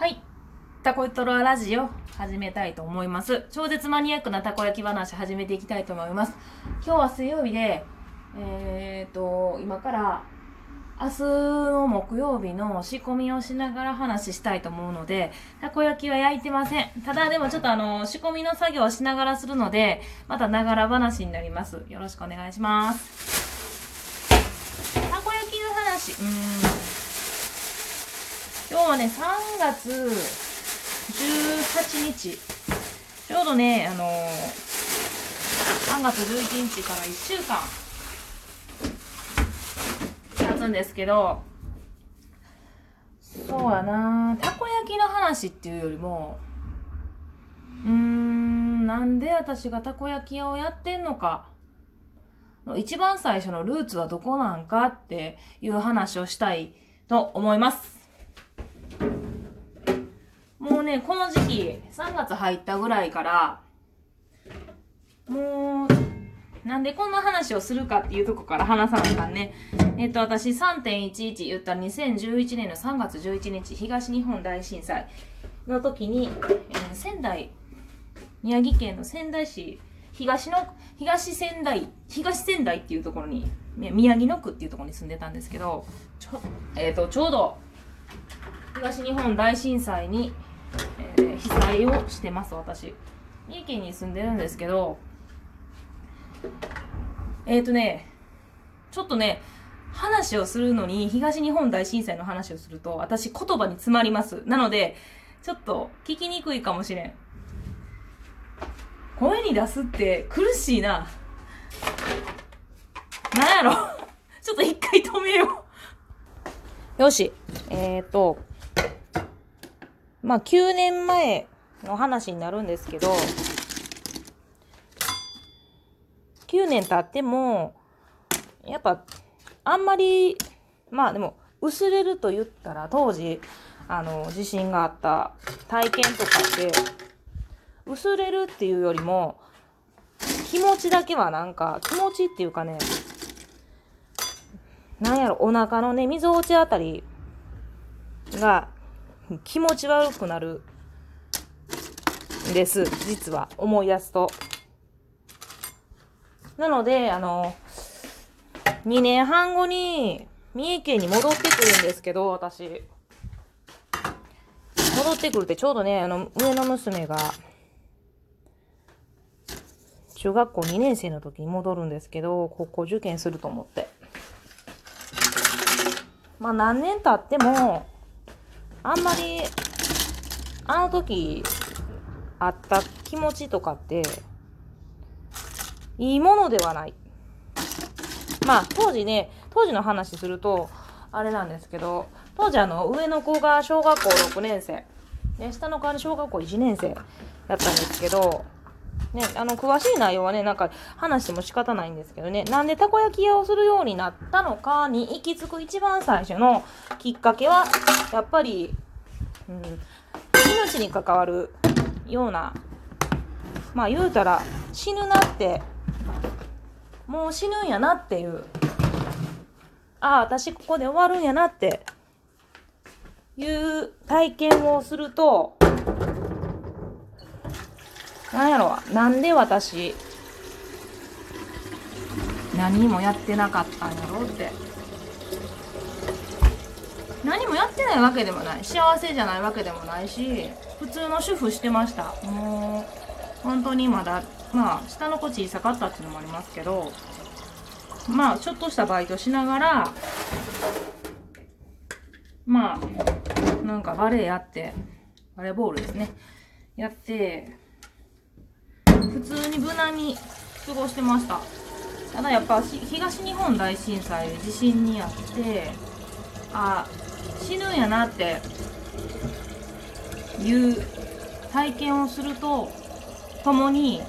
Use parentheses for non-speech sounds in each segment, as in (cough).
はい。タコイトロラジオ始めたいと思います。超絶マニアックなたこ焼き話始めていきたいと思います。今日は水曜日で、えーと、今から明日の木曜日の仕込みをしながら話したいと思うので、たこ焼きは焼いてません。ただでもちょっとあの、仕込みの作業をしながらするので、またながら話になります。よろしくお願いします。たこ焼きの話、うーん。今日はね、3月18日。ちょうどね、あのー、3月11日から1週間経つんですけど、そうやなたこ焼きの話っていうよりも、うーん、なんで私がたこ焼き屋をやってんのか、一番最初のルーツはどこなんかっていう話をしたいと思います。うね、この時期、3月入ったぐらいから、もう、なんでこんな話をするかっていうとこから話さなあかんね。えっと、私3.11言ったら2011年の3月11日、東日本大震災の時に、えー仙台、宮城県の仙台市、東の、東仙台、東仙台っていうところに、宮城野区っていうところに住んでたんですけど、ちょ、えっ、と、ちょうど、東日本大震災に、被災をしてます私。三重県に住んでるんですけどえっ、ー、とねちょっとね話をするのに東日本大震災の話をすると私言葉に詰まります。なのでちょっと聞きにくいかもしれん。声に出すって苦しいな。なんやろ。(laughs) ちょっと一回止めよう。よし。えっ、ー、とまあ、9年前の話になるんですけど、9年経っても、やっぱ、あんまり、まあでも、薄れると言ったら、当時、あの、地震があった体験とかって、薄れるっていうよりも、気持ちだけはなんか、気持ちっていうかね、なんやろ、お腹のね、溝落ちあたりが、気持ち悪くなるんです実は思い出すと。なのであの2年半後に三重県に戻ってくるんですけど私。戻ってくるってちょうどねあの上の娘が中学校2年生の時に戻るんですけど高校受験すると思って。まあ何年経ってもあんまり、あの時、あった気持ちとかって、いいものではない。まあ、当時ね、当時の話すると、あれなんですけど、当時あの、上の子が小学校6年生、ね、下の子は小学校1年生だったんですけど、ね、あの、詳しい内容はね、なんか話しても仕方ないんですけどね、なんでたこ焼き屋をするようになったのかに行き着く一番最初のきっかけは、やっぱり、うん、命に関わるような、まあ言うたら、死ぬなって、もう死ぬんやなっていう、ああ、私ここで終わるんやなっていう体験をすると、なんやろなんで私、何もやってなかったんやろって。何もやってないわけでもない。幸せじゃないわけでもないし、普通の主婦してました。もう、本当にまだ、まあ、下の子小さかったっていうのもありますけど、まあ、ちょっとしたバイトしながら、まあ、なんかバレエやって、バレーボールですね。やって、普通に無難に過ごしてました。ただやっぱし東日本大震災地震にあってあ死ぬんやなっていう体験をするとともに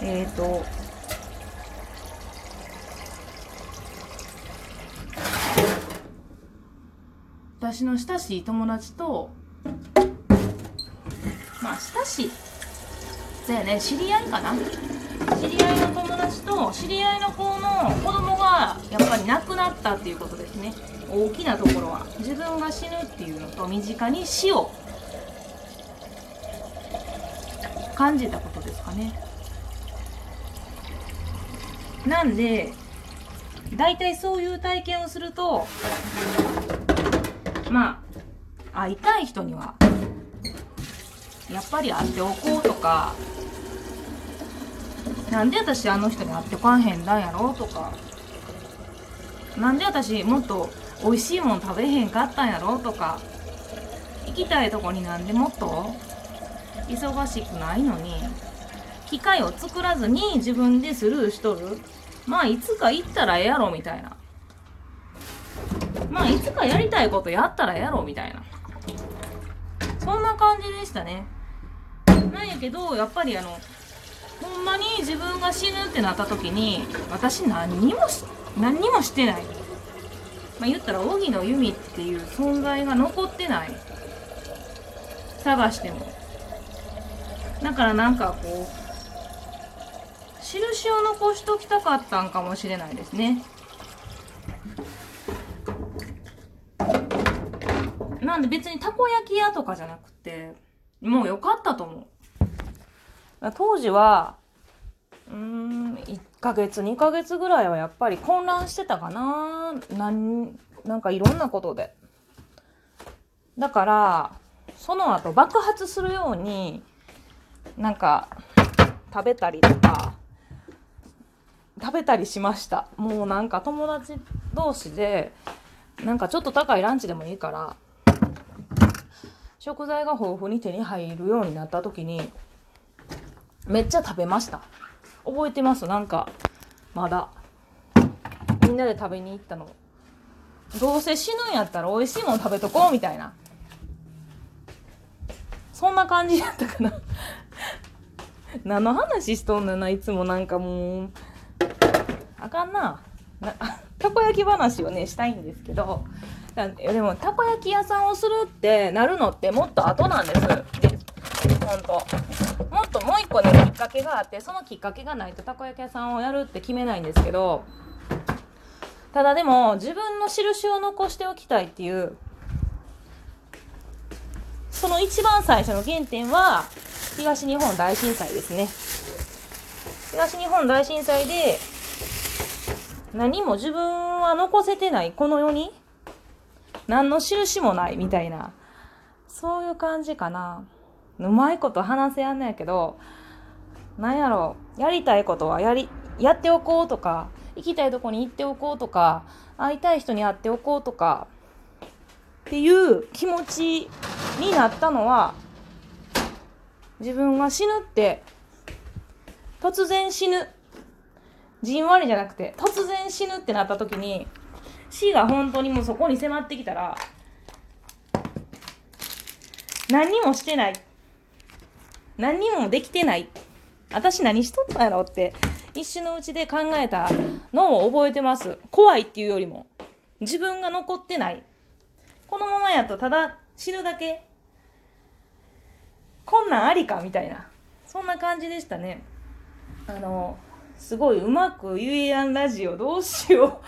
えっ、ー、と私の親しい友達とまあ親しいそうやね。知り合いかな？知り合いの友達と知り合いの子の子供がやっぱり亡くなったっていうことですね。大きなところは。自分が死ぬっていうのと身近に死を感じたことですかね。なんで大体そういう体験をするとまあ会いたい人にはやっぱり会っておこうとかなんで私あの人に会ってこんへんだんやろとか。なんで私もっと美味しいもん食べへんかったんやろとか。行きたいとこになんでもっと。忙しくないのに。機会を作らずに自分でスルーしとる。まあいつか行ったらええやろみたいな。まあいつかやりたいことやったらええやろみたいな。そんな感じでしたね。なんやけどやっぱりあのほんまに自分が死ぬってなった時に私何にも何にもしてない。まあ言ったら荻野由美っていう存在が残ってない。探しても。だからなんかこう印を残しときたかったんかもしれないですね。なんで別にたこ焼き屋とかじゃなくてもう良かったと思う。当時はうん1ヶ月2ヶ月ぐらいはやっぱり混乱してたかな。なんなんかいろんなことで。だからその後爆発するようになんか食べたりとか食べたりしました。もうなんか友達同士でなんかちょっと高いランチでもいいから食材が豊富に手に入るようになった時にめっちゃ食べました。覚えてます？なんかまだ。みんなで食べに行ったの。どうせ死ぬんやったら美味しいもん食べとこうみたいな。そんな感じやったかな。(laughs) 何の話しとんねんないつもなんかもう。あかんな。な (laughs) たこ焼き話をねしたいんですけど。でもたこ焼き屋さんをするってなるのってもっと後なんです。ほんと。ともう一個ねきっかけがあってそのきっかけがないとたこ焼き屋さんをやるって決めないんですけどただでも自分の印を残しておきたいっていうその一番最初の原点は東日本大震災ですね。東日本大震災で何も自分は残せてないこの世に何の印もないみたいなそういう感じかな。うまいこと話せやんのやけどなんやろやりたいことはやりやっておこうとか行きたいとこに行っておこうとか会いたい人に会っておこうとかっていう気持ちになったのは自分が死ぬって突然死ぬ。じんわりじゃなくて突然死ぬってなった時に死が本当にもうそこに迫ってきたら何もしてない。何にもできてない。私何しとったんやろって一瞬のうちで考えたのを覚えてます。怖いっていうよりも。自分が残ってない。このままやとただ死ぬだけ。こんなんありかみたいな。そんな感じでしたね。あのすごいうまく言えやんラジオどうしよ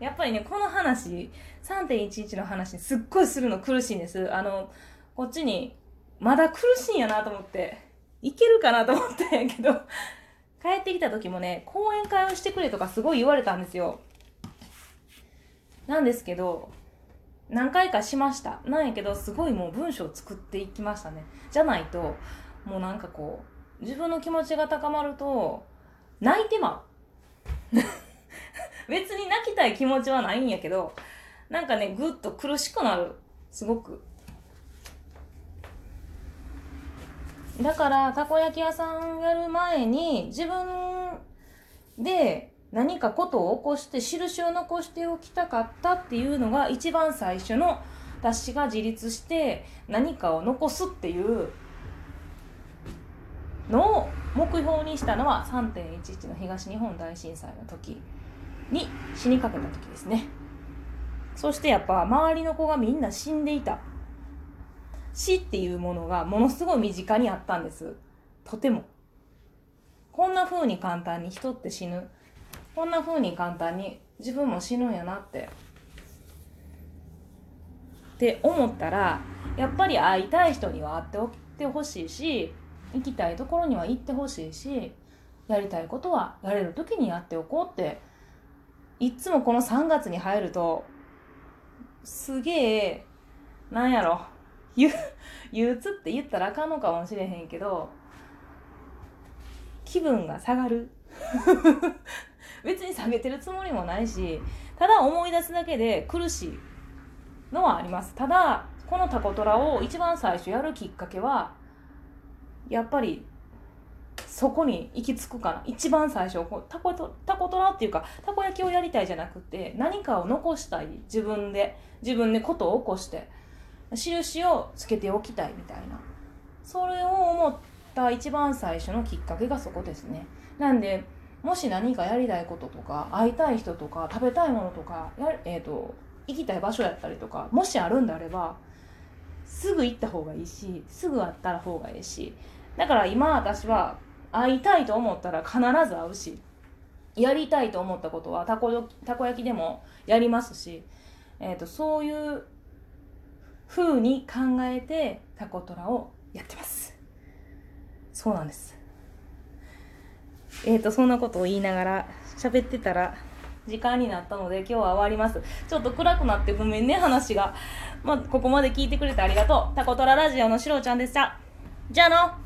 う。(laughs) やっぱりねこの話3.11の話すっごいするの苦しいんです。あのこっちにまだ苦しいんやなと思って。いけるかなと思ったんやけど。帰ってきた時もね講演会をしてくれとかすごい言われたんですよ。なんですけど何回かしました。なんやけどすごいもう文章を作っていきましたね。じゃないともうなんかこう自分の気持ちが高まると泣いてまう。(laughs) 別に泣きたい気持ちはないんやけどなんかねぐっと苦しくなる。すごく。だからたこ焼き屋さんやる前に自分で何かことを起こして印を残しておきたかったっていうのが一番最初の私が自立して何かを残すっていうのを目標にしたのは3.11の東日本大震災の時に死にかけた時ですね。そしてやっぱ周りの子がみんな死んでいた。死っていうものがものすごい身近にあったんです。とても。こんな風に簡単に人って死ぬ。こんな風に簡単に自分も死ぬんやなって。って思ったらやっぱり会いたい人には会っておいてほしいし行きたいところには行ってほしいしやりたいことはやれる時にやっておこうって。いつもこの3月に入るとすげえなんやろ。憂鬱って言ったらあかんのかもしれへんけど気分が下がる。(laughs) 別に下げてるつもりもないしただ思い出すだけで苦しいのはあります。ただこのタコトラを一番最初やるきっかけはやっぱりそこに行き着くかな。一番最初タコタコトラっていうかたこ焼きをやりたいじゃなくて何かを残したい。自分で自分でことを起こして。印をつけておきたいみたいな。それを思った一番最初のきっかけがそこですね。なんでもし何かやりたいこととか会いたい人とか食べたいものとかや、えーと、行きたい場所やったりとかもしあるんであればすぐ行った方がいいしすぐ会ったら方がいいし。だから今私は会いたいと思ったら必ず会うしやりたいと思ったことはたこたこ焼きでもやりますし、えーと、そういう風に考えてタコトラをやってます。そうなんです。えっ、ー、とそんなことを言いながら喋ってたら時間になったので今日は終わります。ちょっと暗くなってごめんね話が。まあここまで聞いてくれてありがとう。タコトララジオのしろちゃんでした。じゃあの。